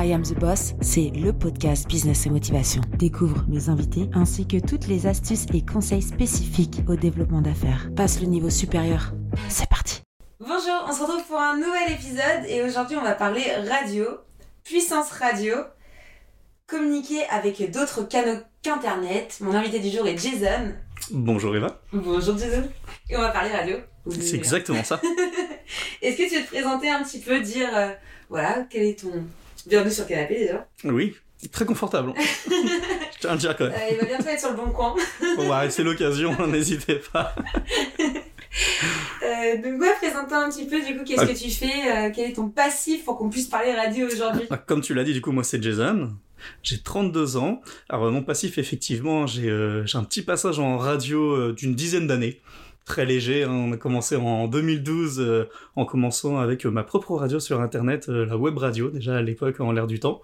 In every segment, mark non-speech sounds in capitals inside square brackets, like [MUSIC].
I Am the Boss, c'est le podcast Business et Motivation. Découvre mes invités ainsi que toutes les astuces et conseils spécifiques au développement d'affaires. Passe le niveau supérieur. C'est parti. Bonjour, on se retrouve pour un nouvel épisode et aujourd'hui on va parler radio, puissance radio, communiquer avec d'autres canaux qu'Internet. Mon invité du jour est Jason. Bonjour Eva. Bonjour Jason. Et on va parler radio. C'est exactement ça. [LAUGHS] Est-ce que tu veux te présenter un petit peu, dire, euh, voilà, quel est ton... Bienvenue sur le canapé déjà. Oui, très confortable. [LAUGHS] Je tiens à le dire quand même. Euh, il va bientôt être sur le bon coin. Bon, bah, c'est l'occasion, [LAUGHS] n'hésitez pas. Euh, donc ouais, présente-toi un petit peu du coup, qu'est-ce que tu fais, euh, quel est ton passif pour qu'on puisse parler radio aujourd'hui? Ah, Comme tu l'as dit, du coup, moi c'est Jason. J'ai 32 ans. Alors euh, mon passif, effectivement, j'ai euh, un petit passage en radio d'une dizaine d'années. Très léger, hein. on a commencé en 2012 euh, en commençant avec euh, ma propre radio sur internet, euh, la web radio déjà à l'époque en l'air du temps.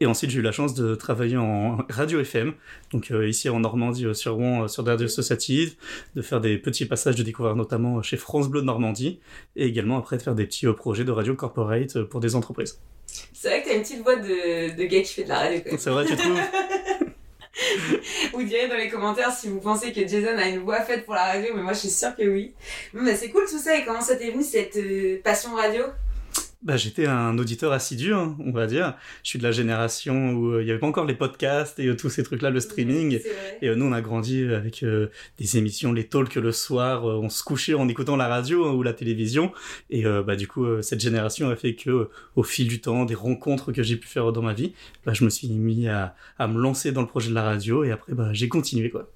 Et ensuite j'ai eu la chance de travailler en radio FM, donc ici en Normandie sur Rouen sur des radios associatives, de faire des petits passages de découverte notamment chez France Bleu de Normandie, et également après de faire des petits projets de radio corporate pour des entreprises. C'est vrai que t'as une petite voix de, de gars qui fait de la radio. C'est vrai, tu trouves? [LAUGHS] [LAUGHS] Vous direz dans les commentaires si vous pensez que Jason a une voix faite pour la radio, mais moi je suis sûre que oui. Bon, bah, c'est cool tout ça, et comment ça t'est venu cette euh, passion radio? Bah, j'étais un auditeur assidu, hein, on va dire. Je suis de la génération où euh, il y avait pas encore les podcasts et euh, tous ces trucs-là, le streaming. Et euh, nous, on a grandi avec des émissions, les talks le soir. on se couchait en écoutant la radio hein, ou la télévision. Et bah, du coup, cette génération a fait que, au fil du temps, des rencontres que j'ai pu faire dans ma vie, bah, je me suis mis à, à me lancer dans le projet de la radio. Et après, bah, j'ai continué, quoi.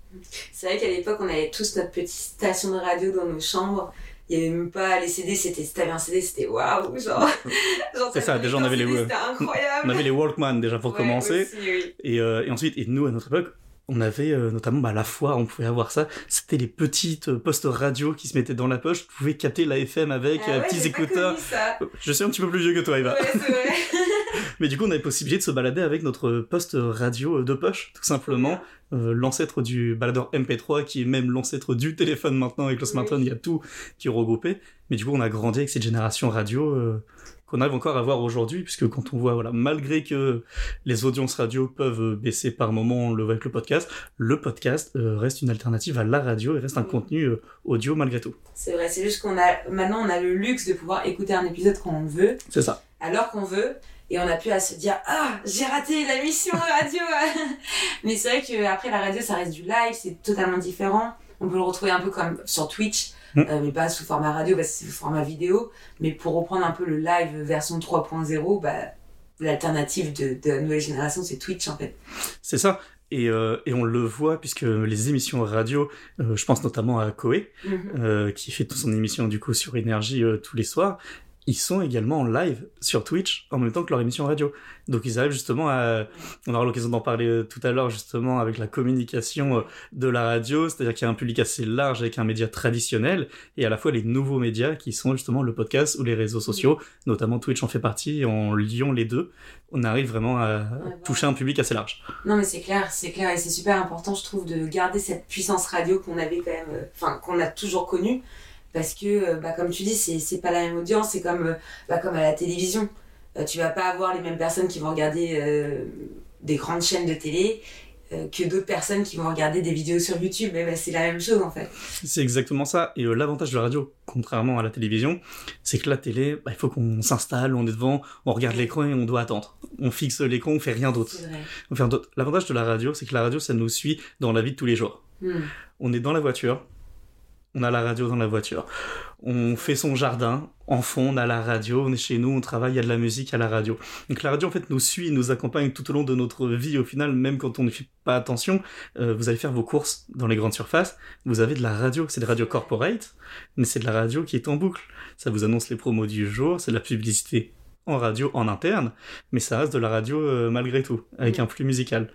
C'est vrai qu'à l'époque, on avait tous notre petite station de radio dans nos chambres. Il y avait même pas les CD, c'était, si t'avais un CD, c'était waouh, genre. [LAUGHS] genre C'est ça, déjà, on avait les- CD, incroyable. On avait les Walkman déjà pour Ouais, commencer. aussi, oui. Et, euh, et ensuite, et nous, à notre époque, on avait euh, notamment bah, la foire, on pouvait avoir ça. C'était les petites euh, postes radio qui se mettaient dans la poche. Tu pouvais capter la FM avec Ah euh, ouais, petits écouteurs. ça. Je suis un petit peu plus vieux que toi, Eva. Ouais, c'est vrai. [LAUGHS] [LAUGHS] Mais du coup, on avait possibilité de se balader avec notre poste radio de poche, tout simplement. Euh, l'ancêtre du baladeur MP3, qui est même l'ancêtre du téléphone maintenant. Avec le smartphone, il y a tout qui est regroupé. Mais du coup, on a grandi avec cette génération radio euh, qu'on arrive encore à voir aujourd'hui, puisque quand on voit, voilà, malgré que les audiences radio peuvent baisser par moment, on le voit avec le podcast, le podcast euh, reste une alternative à la radio et reste un contenu euh, audio malgré tout. C'est vrai, c'est juste qu'on a, maintenant on a le luxe de pouvoir écouter un épisode quand on veut, C'est ça. alors qu'on veut, et on a pu à se dire, ah, j'ai raté la mission radio. [LAUGHS] Mais c'est vrai que après la radio, ça reste du live, c'est totalement différent. On peut le retrouver un peu comme sur Twitch, Mm. euh, mais pas sous format radio, parce que c'est sous format vidéo. Mais pour reprendre un peu le live version 3.0, bah, l'alternative de, de la nouvelle génération, c'est Twitch en fait. C'est ça. Et, euh, et on le voit puisque les émissions radio, euh, je pense notamment à Koé, Mhm. euh, qui fait toute son émission du coup sur énergie tous les soirs, ils sont également en live sur Twitch en même temps que leur émission radio. Donc ils arrivent justement à... On aura l'occasion d'en parler euh, tout à l'heure justement avec la communication euh, de la radio, c'est-à-dire qu'il y a un public assez large avec un média traditionnel et à la fois les nouveaux médias qui sont justement le podcast ou les réseaux sociaux, notamment Twitch en fait partie, et en liant les deux, on arrive vraiment à Ouais, toucher un public assez large. Non mais c'est clair, c'est clair et c'est super important je trouve de garder cette puissance radio qu'on avait quand même, euh, enfin qu'on a toujours connue parce que euh, bah, comme tu dis c'est c'est pas la même audience, c'est comme euh, bah, comme à la télévision. Euh, tu vas pas avoir les mêmes personnes qui vont regarder euh, des grandes chaînes de télé euh, que d'autres personnes qui vont regarder des vidéos sur YouTube. Mais bah, c'est la même chose en fait. C'est exactement ça. Et l'avantage de la radio, contrairement à la télévision, c'est que la télé, bah, il faut qu'on s'installe, on est devant, on regarde l'écran et on doit attendre. On fixe l'écran, on fait rien d'autre. C'est vrai. On fait rien d'autre. L'avantage de la radio, c'est que la radio, ça nous suit dans la vie de tous les jours. Hmm. On est dans la voiture, on a la radio dans la voiture. On fait son jardin, en fond, on a la radio, on est chez nous, on travaille, il y a de la musique à la radio. Donc la radio, en fait, nous suit, nous accompagne tout au long de notre vie. Au final, même quand on ne fait pas attention, euh, vous allez faire vos courses dans les grandes surfaces, vous avez de la radio. C'est de la radio corporate, mais c'est de la radio qui est en boucle. Ça vous annonce les promos du jour, c'est de la publicité en radio en interne, mais ça reste de la radio euh, malgré tout, avec un flux musical.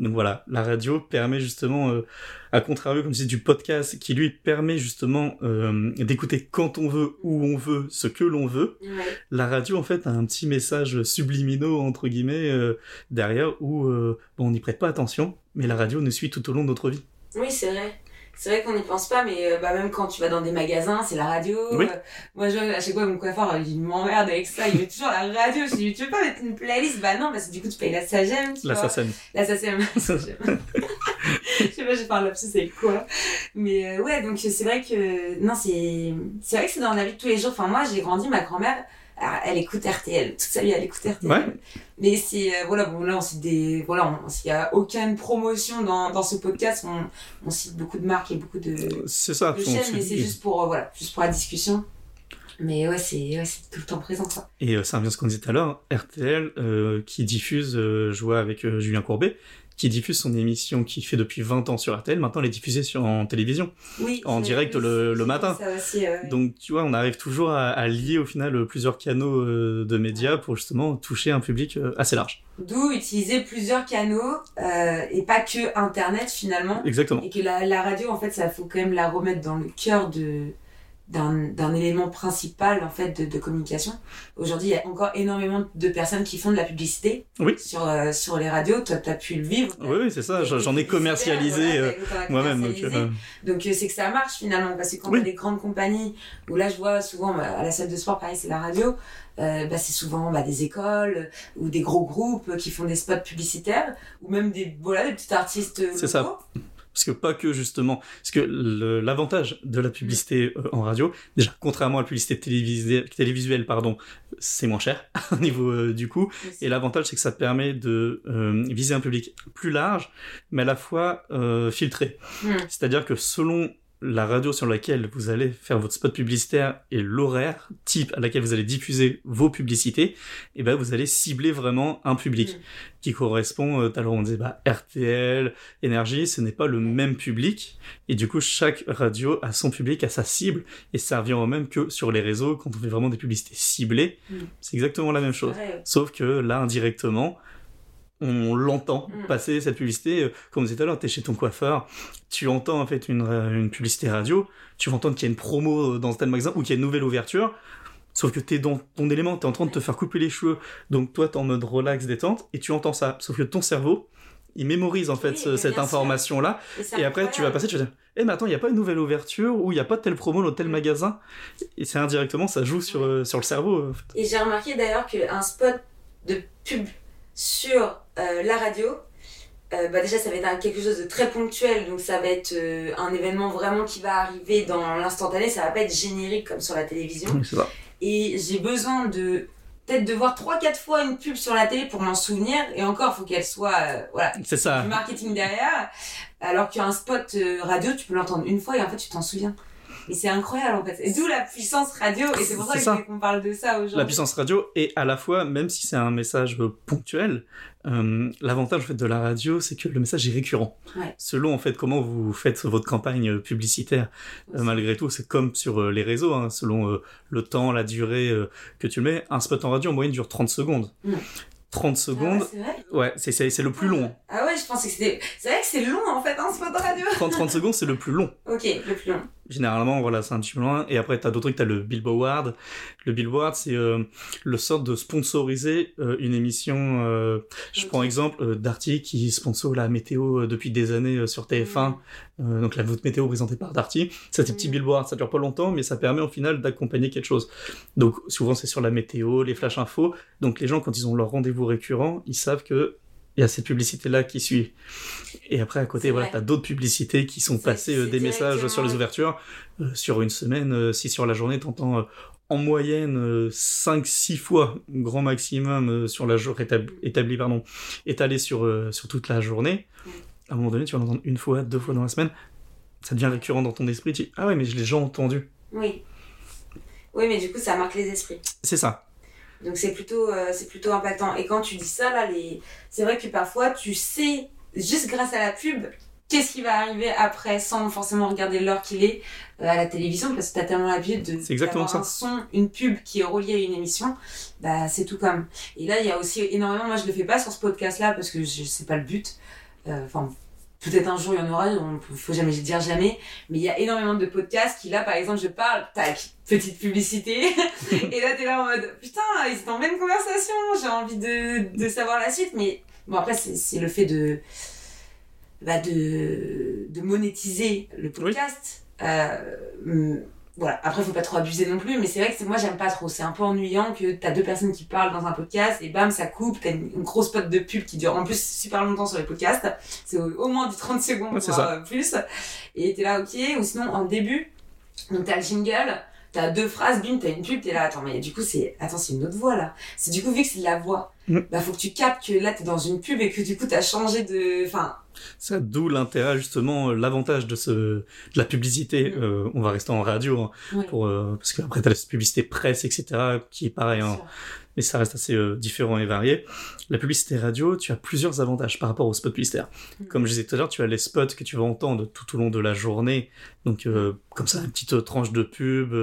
Donc voilà, la radio permet justement, euh, à contrario, comme disais, du podcast, qui lui permet justement euh, d'écouter quand on veut, où on veut, ce que l'on veut. Ouais. La radio, en fait, a un petit message subliminaux, entre guillemets, euh, derrière, où euh, bon, on n'y prête pas attention, mais la radio nous suit tout au long de notre vie. Oui, c'est vrai. C'est vrai qu'on n'y pense pas, mais euh, bah, même quand tu vas dans des magasins, c'est la radio. Oui. Euh, moi, je, à chaque fois, mon coiffeur, il m'emmerde avec ça. Il met toujours la radio. Je lui dis, tu veux pas mettre une playlist? Bah non, parce que du coup, tu payes la SAGEM. La. SACEM. La SACEM. [LAUGHS] [LAUGHS] je sais pas, fait un lapsus avec quoi. Mais euh, ouais, donc c'est vrai que. Non, c'est. C'est vrai que c'est dans la vie de tous les jours. Enfin, moi, j'ai grandi, ma grand-mère, elle écoute RTL. Toute sa vie, elle écoute RTL. Ouais. Mais c'est. euh, voilà, bon, là, on cite des. Voilà, on- s'il y a aucune promotion dans, dans ce podcast, on, on cite beaucoup de marques et beaucoup de, C'est ça. de chaînes, mais c'est juste pour, euh, voilà, juste pour la discussion. Mais ouais, c'est ouais, tout le temps présent, quoi. Et euh, ça revient à ce qu'on disait tout à l'heure, RTL euh, qui diffuse, vois avec Julien Courbet, qui diffuse son émission qu'il fait depuis 20 ans sur RTL, maintenant elle est diffusée sur, en télévision. Oui. En direct le- le matin. Ça aussi, euh, Donc tu vois, on arrive toujours à, à lier au final euh, plusieurs canaux euh, de médias pour justement toucher un public euh, assez large. D'où utiliser plusieurs canaux et pas que Internet finalement. Exactement. Et que la, la radio, en fait, ça faut quand même la remettre dans le cœur de d'un d'un élément principal en fait de, de communication. Aujourd'hui, il y a encore énormément de personnes qui font de la publicité Oui. sur euh, sur les radios. Toi, tu as pu le vivre. Oui, oui, c'est ça, j'en ai commercialisé Voilà, euh, moi-même. Donc, euh, Donc euh, c'est que ça marche finalement parce que quand Oui. t'as des grandes compagnies où là je vois souvent bah, à la salle de sport pareil c'est la radio euh, bah, c'est souvent bah, des écoles ou des gros groupes qui font des spots publicitaires ou même des voilà des petits artistes C'est ça. Parce que pas que justement, parce que l'avantage de la publicité euh, en radio, déjà contrairement à la publicité télévisée, télévisuelle, pardon, c'est moins cher [LAUGHS] au niveau euh, du coût. Et l'avantage c'est que ça permet de euh, viser un public plus large, mais à la fois filtré. Hmm. C'est-à-dire que selon la radio sur laquelle vous allez faire votre spot publicitaire et l'horaire type à laquelle vous allez diffuser vos publicités, et ben vous allez cibler vraiment un public Mm. qui correspond. Euh, tout à l'heure on disait bah, RTL, énergie, ce n'est pas le même public. Et du coup, chaque radio a son public, a sa cible, et ça revient au même que sur les réseaux, quand on fait vraiment des publicités ciblées, Mm. c'est exactement la même chose. Ouais, Sauf que là, indirectement, on l'entend Mm. passer cette publicité. Euh, Comme on disait tout à l'heure, t'es chez ton coiffeur, tu entends en fait une, euh, une publicité radio, tu vas entendre qu'il y a une promo dans tel magasin ou qu'il y a une nouvelle ouverture. Sauf que t'es dans ton élément, t'es en train de te faire couper les cheveux. Donc toi, t'es en mode relax, détente, et tu entends ça. Sauf que ton cerveau, il mémorise en fait Oui, ce- mais cette bien sûr. information-là. Et après, tu vas passer, tu vas dire, eh mais attends, il n'y a pas une nouvelle ouverture ou il n'y a pas telle promo dans tel magasin. Et c'est indirectement, ça joue sur, euh, sur le cerveau. en fait. Et j'ai remarqué d'ailleurs qu'un spot de pub sur euh, la radio, euh, bah déjà ça va être un- quelque chose de très ponctuel, donc ça va être euh, un événement vraiment qui va arriver dans l'instantané, ça va pas être générique comme sur la télévision. Oui, c'est ça. Et j'ai besoin de peut-être de voir 3-4 fois une pub sur la télé pour m'en souvenir, et encore faut qu'elle soit euh, voilà, C'est ça. du marketing derrière, alors qu'un spot euh, radio tu peux l'entendre une fois et en fait tu t'en souviens. Et c'est incroyable en fait. Et d'où la puissance radio, et c'est pour ça, qu'on parle de ça aujourd'hui. La puissance radio et à la fois, même si c'est un message euh, ponctuel, euh, l'avantage en fait de la radio, c'est que le message est récurrent. Ouais. Selon en fait comment vous faites votre campagne euh, publicitaire, euh, malgré tout, c'est comme sur euh, les réseaux, hein, selon le temps, la durée que tu mets. Un spot en radio en moyenne dure 30 secondes. Mm. 30 Ah ouais, secondes, c'est ouais, c'est le plus long. Ah ouais, je pensais que c'était. C'est vrai que c'est long en fait, un spot radio. 30 30 secondes, c'est le plus long. Ok, le plus long. Généralement, voilà, c'est un petit peu loin. Et après, t'as d'autres trucs, t'as le Billboard. Le Billboard, c'est euh, le sorte de sponsoriser euh, une émission. euh, je prends exemple euh, Darty qui sponsor la météo euh, depuis des années euh, sur TF1. Euh, donc la votre météo présentée par Darty. C'est des petits Mm. billboards, ça dure pas longtemps, mais ça permet au final d'accompagner quelque chose. Donc souvent c'est sur la météo, les flash infos. Donc les gens quand ils ont leur rendez-vous récurrent, ils savent que il y a cette publicité là qui suit. Et après à côté voilà, t'as d'autres publicités qui sont passées euh, des messages sur les ouvertures. Euh, sur une semaine euh, si sur la journée t'entends euh, en moyenne 5-6 fois grand maximum sur la journée établi, établi pardon étalé sur sur toute la journée. À un moment donné tu vas en entendre une fois deux fois dans la semaine. Ça devient récurrent dans ton esprit. Tu dis ah ouais mais je l'ai déjà entendu. Oui. Oui, mais du coup, ça marque les esprits. c'est ça Donc c'est plutôt, euh, c'est plutôt impactant. Et quand tu dis ça, là, les... c'est vrai que parfois, tu sais, juste grâce à la pub, qu'est-ce qui va arriver après sans forcément regarder l'heure qu'il est euh, à la télévision parce que t'as tellement l'habitude de C'est exactement ça. un son, une pub qui est reliée à une émission, bah c'est tout comme. Et là il y a aussi énormément, moi je le fais pas sur ce podcast là parce que je sais pas le but. Euh, Enfin peut-être un jour il y en aura, on faut jamais dire jamais, mais il y a énormément de podcasts qui là par exemple je parle, tac, petite publicité, [LAUGHS] et là t'es là en mode putain ils étaient en pleine conversation, j'ai envie de, de savoir la suite, mais bon après c'est c'est le fait de bah, de, de monétiser le podcast. Euh, voilà. Après, faut pas trop abuser non plus, mais c'est vrai que c'est- moi, j'aime pas trop. C'est un peu ennuyant que t'as deux personnes qui parlent dans un podcast et bam, ça coupe. T'as une, une grosse spot de pub qui dure en plus super longtemps sur les podcasts. C'est au, au moins du 30 secondes, Ouais, voire euh, plus. Et t'es là, ok. Ou sinon, en début, donc t'as le jingle, t'as deux phrases, bim, t'as une pub, t'es là, attends, mais du coup, c'est, attends, c'est une autre voix là. C'est du coup, vu que c'est de la voix, Mm. bah faut que tu captes que là, t'es dans une pub et que du coup, t'as changé de, enfin, Ça, d'où l'intérêt, justement, euh, l'avantage de, ce, de la publicité. Euh, on va rester en radio, hein, pour, euh, parce qu'après, t'as la publicité presse, etc., qui est pareil, hein, mais ça reste assez euh, différent et varié. La publicité radio, tu as plusieurs avantages par rapport aux spots publicitaires. Mm. Comme je disais tout à l'heure, tu as les spots que tu vas entendre tout au long de la journée. Donc, comme ça, une petite tranche de pub,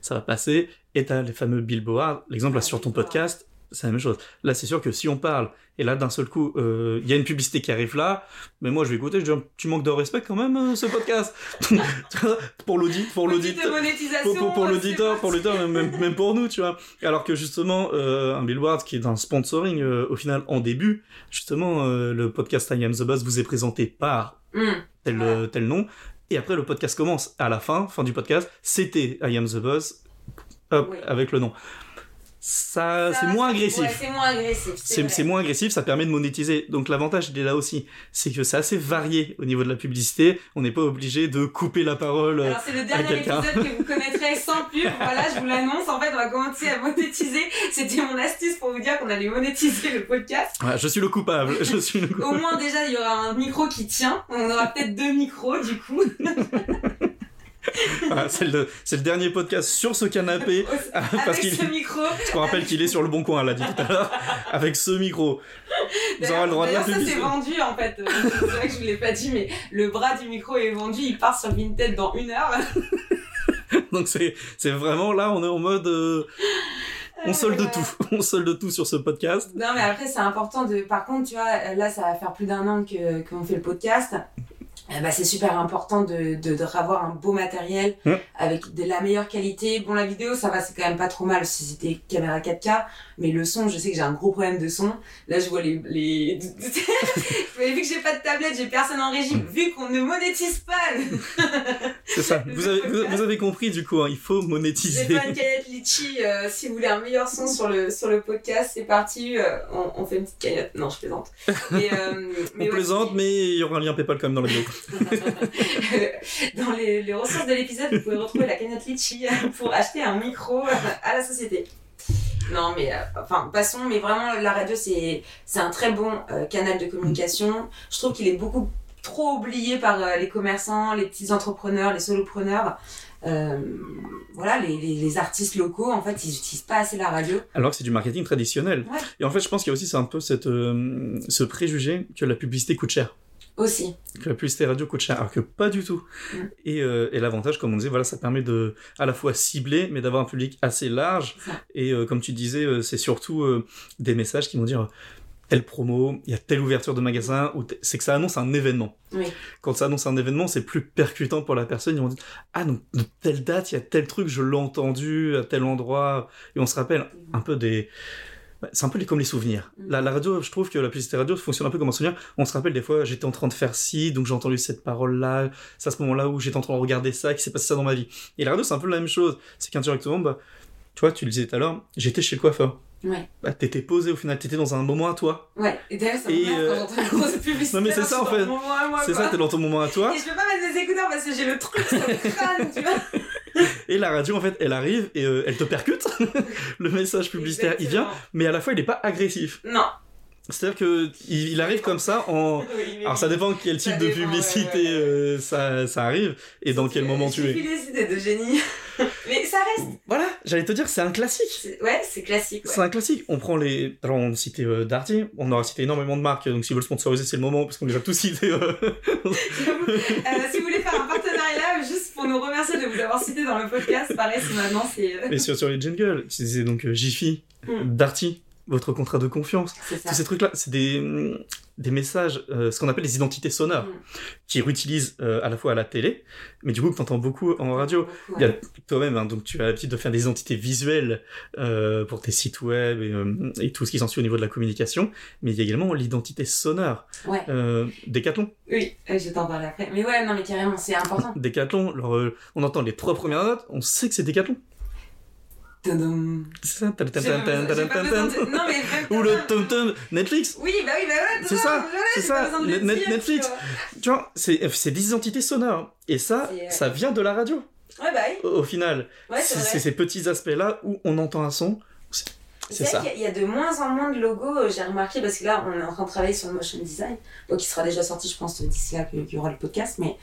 ça va passer. Et tu as les fameux billboards. L'exemple, là, Ah, sur ton podcast, c'est la même chose. Là, c'est sûr que si on parle, et là, d'un seul coup, euh, il y a une publicité qui arrive là, mais moi, je vais écouter, je dis, tu manques de respect quand même, euh, ce podcast. [LAUGHS] Pour l'audit, pour l'audit. Pour, pour, pour l'auditeur, pour l'auditeur, même, même pour nous, tu vois. Alors que justement, euh, un billboard qui est un sponsoring, au final, en début, justement, le podcast I Am The Boss vous est présenté par Mm. tel, tel nom, et après le podcast commence. À la fin, fin du podcast, c'était I Am The Boss, hop, Oui. avec le nom. Ça, Ça, c'est moins agressif. Ouais, c'est moins agressif. C'est moins agressif, ça permet de monétiser. Donc l'avantage, il est là aussi. C'est que c'est assez varié au niveau de la publicité. On n'est pas obligé de couper la parole. euh, Alors c'est le dernier quelqu'un. épisode que vous [LAUGHS] connaîtrez sans pub. Voilà, je vous l'annonce. En fait, on va commencer à monétiser. C'était mon astuce pour vous dire qu'on allait monétiser le podcast. voilà, je suis le coupable. Je suis le Au coupable. moins déjà, il y aura un micro qui tient. On aura peut-être deux micros du coup. [LAUGHS] [LAUGHS] Voilà, c'est le, dernier podcast sur ce canapé. [LAUGHS] Parce Avec qu'il- ce micro. Parce qu'on rappelle qu'il est sur le bon coin, elle l'a dit tout à l'heure. Avec ce micro. Vous aurez le droit de la ça c'est vendu en fait. Euh, C'est vrai que je vous l'ai pas dit, mais le bras du micro est vendu. Il part sur Vinted dans une heure. [LAUGHS] Donc c'est, vraiment là, on est en mode. euh, on solde Voilà. tout. On solde tout sur ce podcast. Non, mais après, c'est important de. Par contre, tu vois, là, ça va faire plus d'un an que qu'on fait le podcast. Ben, c'est super important de, de, de avoir un beau matériel Mm. avec de la meilleure qualité. Bon, la vidéo, ça va, c'est quand même pas trop mal si c'était caméra 4K, mais le son, je sais que j'ai un gros problème de son. Là, je vois les. les... [LAUGHS] mais vu que j'ai pas de tablette, j'ai personne en régie, vu qu'on ne monétise pas, [LAUGHS] C'est ça. Vous avez, vous, vous avez compris du coup, hein, il faut j'ai monétiser. pas une cagnotte litchi. euh, si vous voulez un meilleur son sur le, sur le podcast, c'est parti. euh, on, on fait une petite cagnotte. Non, je plaisante. Mais, euh, [LAUGHS] On mais plaisante, mais il y aura un lien PayPal comme dans la vidéo. [LAUGHS] Dans les, les ressources de l'épisode, vous pouvez retrouver la cagnotte Litchi pour acheter un micro à la société. Non, mais euh, enfin, passons, mais vraiment, la radio, c'est c'est un très bon euh, canal de communication. Je trouve qu'il est beaucoup trop oublié par euh, les commerçants, les petits entrepreneurs, les solopreneurs. Euh, voilà, les, les, les artistes locaux, en fait, ils utilisent pas assez la radio. Alors que c'est du marketing traditionnel. Ouais. Et en fait, je pense qu'il y a aussi un peu cette, euh, ce préjugé que la publicité coûte cher. Aussi. que la publicité radio coûte cher, alors que pas du tout. Mm. Et, euh, et l'avantage, comme on disait, voilà, ça permet de à la fois cibler, mais d'avoir un public assez large. Et comme tu disais, c'est surtout des messages qui vont dire telle promo, il y a telle ouverture de magasin, ou c'est que ça annonce un événement. Oui. Quand ça annonce un événement, c'est plus percutant pour la personne. Ils vont dire ah donc de telle date, il y a tel truc, je l'ai entendu à tel endroit, et on se rappelle un peu des c'est un peu comme les souvenirs. Mm. La, la radio, je trouve que la publicité radio fonctionne un peu comme un souvenir. On se rappelle des fois, j'étais en train de faire ci, donc j'ai entendu cette parole-là, c'est à ce moment-là où j'étais en train de regarder ça, qu'il s'est passé ça dans ma vie. Et la radio, c'est un peu la même chose. C'est qu'indirectement, bah, tu vois, tu le disais tout à l'heure, j'étais chez le coiffeur. Ouais. Bah, t'étais posé au final, t'étais dans un moment à toi. Ouais. Et d'ailleurs, ça m'énerve euh, quand j'entends une grosse publicité. [LAUGHS] Non, mais c'est ça, en fait. C'est ça, t'es dans ton moment à toi. Et je peux pas mettre des écouteurs parce que j'ai le truc sur le crâne, tu vois. [LAUGHS] Et la radio, en fait, elle arrive et euh, elle te percute. [LAUGHS] le message publicitaire, il vient, mais à la fois, il est pas agressif. Non. C'est-à-dire que il, arrive comme ça en. Oui, Alors ça dépend quel type de publicité ouais, ouais, ouais. euh, ça, ça arrive et dans quel moment tu es. idées de génie. [LAUGHS] mais ça reste. Voilà, j'allais te dire, c'est un classique. c'est- Ouais, c'est classique. C'est un classique. On prend les. Alors on citait euh, Darty, on aura cité énormément de marques, donc si vous veulent sponsoriser, c'est le moment parce qu'on les a tous cités. euh. [LAUGHS] Euh, si vous voulez faire un partenariat, juste pour nous remercier de vous avoir cité dans le podcast, pareil, c'est maintenant, c'est. euh, Mais sur, sur les jingles, c'est donc euh, Jiffy, Mm. Darty, votre contrat de confiance. Tous ces trucs-là, c'est des, mm, des messages, euh, ce qu'on appelle les identités sonores, Mm. qui réutilisent euh, à la fois à la télé, mais du coup que tu entends beaucoup en radio. Il y a ouais. toi-même, hein, donc tu as l'habitude de faire des identités visuelles euh, pour tes sites web et, euh, et tout ce qui s'ensuit au niveau de la communication, mais il y a également l'identité sonore. Ouais. Euh, Decathlon, Oui, je t'en parle après. Mais ouais, non, mais carrément, c'est important. Decathlon, alors, euh, on entend les trois premières notes, on sait que c'est Decathlon. Ou le tom tom Netflix. Oui, bah oui, bah ouais. C'est ça, voilà, c'est ça, Netflix. tu vois. C'est des identités sonores. Et ça, euh, ça vient de la radio, Ouais, bah oui. au, final. C'est ces petits aspects-là où on entend un son. C'est ça. il y a de moins en moins de logos, euh, j'ai remarqué, parce que là, on est en train de travailler sur le motion design, donc il sera déjà sorti, je pense, d'ici là qu'il y aura le podcast, mais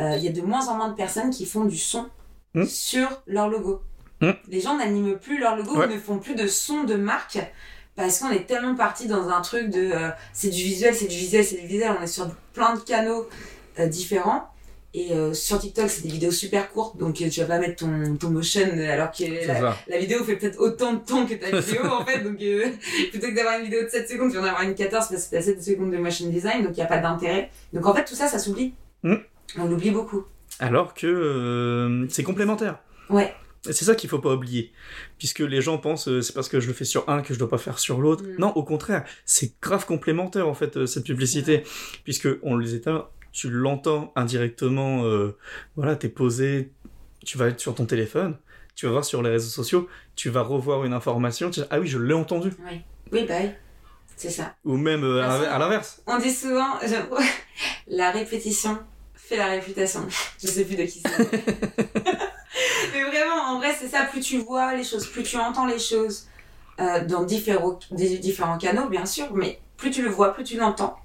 euh, il y a de moins en moins de personnes qui font du son Hmm. sur leur logo. Hmm. Les gens n'animent plus leur logo, Ouais. ne font plus de son de marque, parce qu'on est tellement parti dans un truc de euh, c'est du visuel, c'est du visuel, c'est du visuel, on est sur plein de canaux euh, différents. Et euh, sur TikTok, c'est des vidéos super courtes, donc tu vas pas mettre ton, ton motion alors que la, vidéo fait peut-être autant de temps que ta [LAUGHS] vidéo en fait donc plutôt que d'avoir une vidéo de 7 secondes tu vas en avoir une 14 parce que t'as 7 secondes de motion design donc il n'y a pas d'intérêt donc en fait tout ça ça s'oublie Mm. on l'oublie beaucoup Alors que c'est complémentaire. ouais c'est ça qu'il faut pas oublier. Puisque les gens pensent euh, c'est parce que je le fais sur un que je dois pas faire sur l'autre. Mm. Non, au contraire, c'est grave complémentaire en fait euh, cette publicité. Puisque on les éteint, tu l'entends indirectement, euh, voilà, t'es posé, tu vas être sur ton téléphone, tu vas voir sur les réseaux sociaux, tu vas revoir une information, tu dis ah oui, je l'ai entendu. oui oui bah oui c'est ça Ou même à l'inverse. on dit souvent je- [LAUGHS] la répétition fait la réputation [LAUGHS] je sais plus de qui c'est [LAUGHS] en vrai c'est ça plus tu vois les choses plus tu entends les choses euh, dans différents, des différents canaux bien sûr mais plus tu le vois plus tu l'entends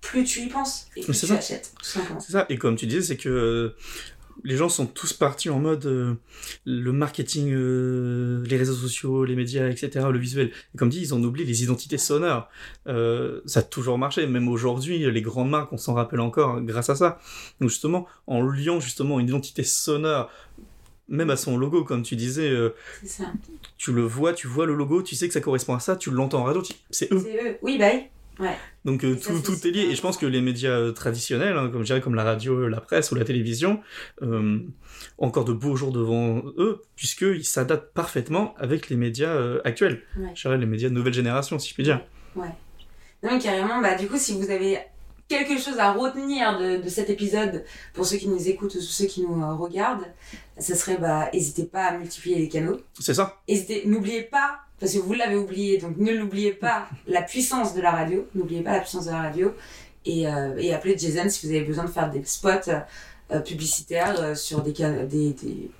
plus tu y penses et plus tu ça. achètes C'est ça. Et comme tu disais, c'est que euh, les gens sont tous partis en mode euh, le marketing, euh, les réseaux sociaux, les médias, etc., le visuel. Et comme dit, ils en oublient les identités sonores. Euh, ça a toujours marché. Même aujourd'hui, les grandes marques, on s'en rappelle encore hein, grâce à ça. Donc justement, en liant justement une identité sonore, même à son logo, comme tu disais, euh, ça tu le vois, tu vois le logo, tu sais que ça correspond à ça, tu l'entends en radio, tu- c'est eux. c'est eux oui bah oui Donc euh, ça, tout, tout est lié. Et je pense que les médias euh, traditionnels, hein, comme je dirais, comme la radio, la presse ou la télévision, euh, ont encore de beaux jours devant eux, puisqu'ils s'adaptent parfaitement avec les médias actuels. Ouais. Je dirais les médias de nouvelle génération, si je puis dire. Non, mais carrément, bah, du coup, si vous avez quelque chose à retenir de, de cet épisode pour ceux qui nous écoutent ou ceux qui nous euh, regardent, ça serait, bah, n'hésitez pas à multiplier les canaux. C'est ça. N'oubliez pas, parce que vous l'avez oublié, donc ne l'oubliez pas, [LAUGHS] la puissance de la radio. N'oubliez pas la puissance de la radio. Et, euh, et appelez Jason si vous avez besoin de faire des spots euh, publicitaires euh, sur des, des, des,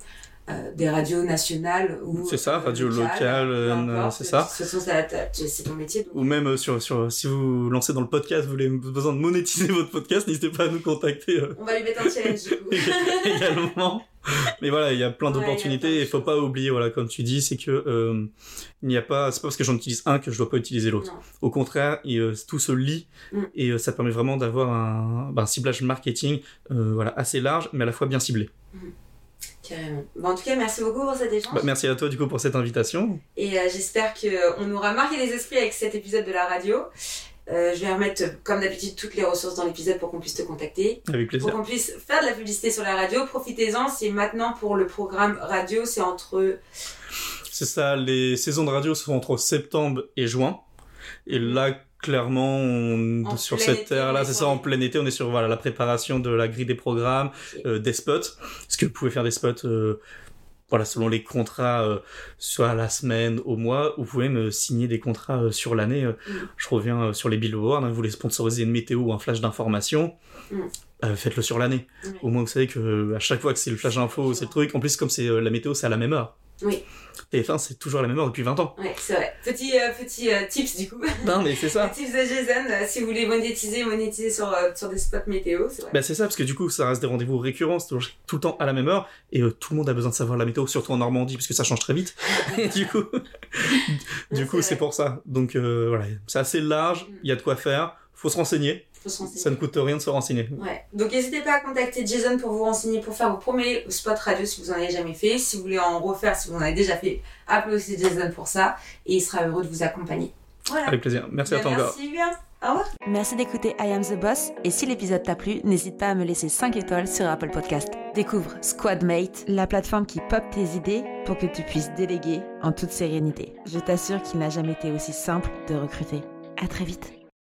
euh, des radios nationales ou C'est ça, euh, radio locale, euh, c'est ça. C'est ton métier. donc- Ou même sur, sur, si vous lancez dans le podcast, vous avez besoin de monétiser [LAUGHS] votre podcast, n'hésitez pas à nous contacter On va lui mettre un challenge du coup. [LAUGHS] également. Mais voilà, il y a plein Ouais, d'opportunités de et faut pas oublier, voilà, comme tu dis, c'est que euh, il n'y a pas, c'est pas parce que j'en utilise un que je dois pas utiliser l'autre. Au contraire, et, euh, tout se lie Mm. et ça permet vraiment d'avoir un, bah, un ciblage marketing, voilà, assez large, mais à la fois bien ciblé. Carrément. Bon, en tout cas, merci beaucoup pour cet échange. Bah, merci à toi du coup pour cette invitation. Et euh, j'espère qu'on aura marqué les esprits avec cet épisode de la radio. Euh, je vais remettre, comme d'habitude, toutes les ressources dans l'épisode pour qu'on puisse te contacter. Avec Pour plaisir. qu'on puisse faire de la publicité sur la radio. Profitez-en. C'est maintenant pour le programme radio. C'est entre. C'est ça, les saisons de radio sont entre septembre et juin. Et là, clairement, on- En sur cette on est c'est ça, en les- plein été, on est sur voilà, la préparation de la grille des programmes, euh, des spots. Parce que vous pouvez faire des spots, euh, voilà, selon les contrats, euh, soit à la semaine, au mois, ou vous pouvez me signer des contrats euh, sur l'année. euh. Mm. Je reviens euh, sur les billboards, hein, vous voulez sponsoriser une météo ou un flash d'information, Mm. euh, faites-le sur l'année. Au moins, vous savez que à chaque fois que c'est le flash info, c'est le truc. En plus, comme c'est euh, la météo, c'est à la même heure. Oui. TF1, c'est toujours la même heure depuis 20 ans. Ouais, c'est vrai. Petit, euh, petit euh, tips du coup. Non, mais c'est ça. [LAUGHS] tips de Jason. euh, si vous voulez monétiser, monétiser sur, euh, sur des spots météo. C'est vrai. Bah c'est ça, parce que du coup, ça reste des rendez-vous récurrents, c'est toujours tout le temps à la même heure, et euh, tout le monde a besoin de savoir la météo, surtout en Normandie, parce que ça change très vite. et [LAUGHS] du coup, du coup, c'est pour ça. Donc euh, voilà, c'est assez large, il y a de quoi faire, faut se renseigner, Faut se renseigner. ça ne coûte rien de se renseigner. Ouais. Donc n'hésitez pas à contacter Jason pour vous renseigner, pour faire vos premiers spots radio si vous en avez jamais fait. Si vous voulez en refaire, si vous en avez déjà fait, appelez aussi Jason pour ça et il sera heureux de vous accompagner. Voilà. Avec plaisir. Merci à Bah, toi encore. Merci bien. Au revoir. Merci d'écouter I Am The Boss et si l'épisode t'a plu, n'hésite pas à me laisser 5 étoiles sur Apple Podcast. Découvre Squadmate, la plateforme qui pop tes idées pour que tu puisses déléguer en toute sérénité. Je t'assure qu'il n'a jamais été aussi simple de recruter. À très vite.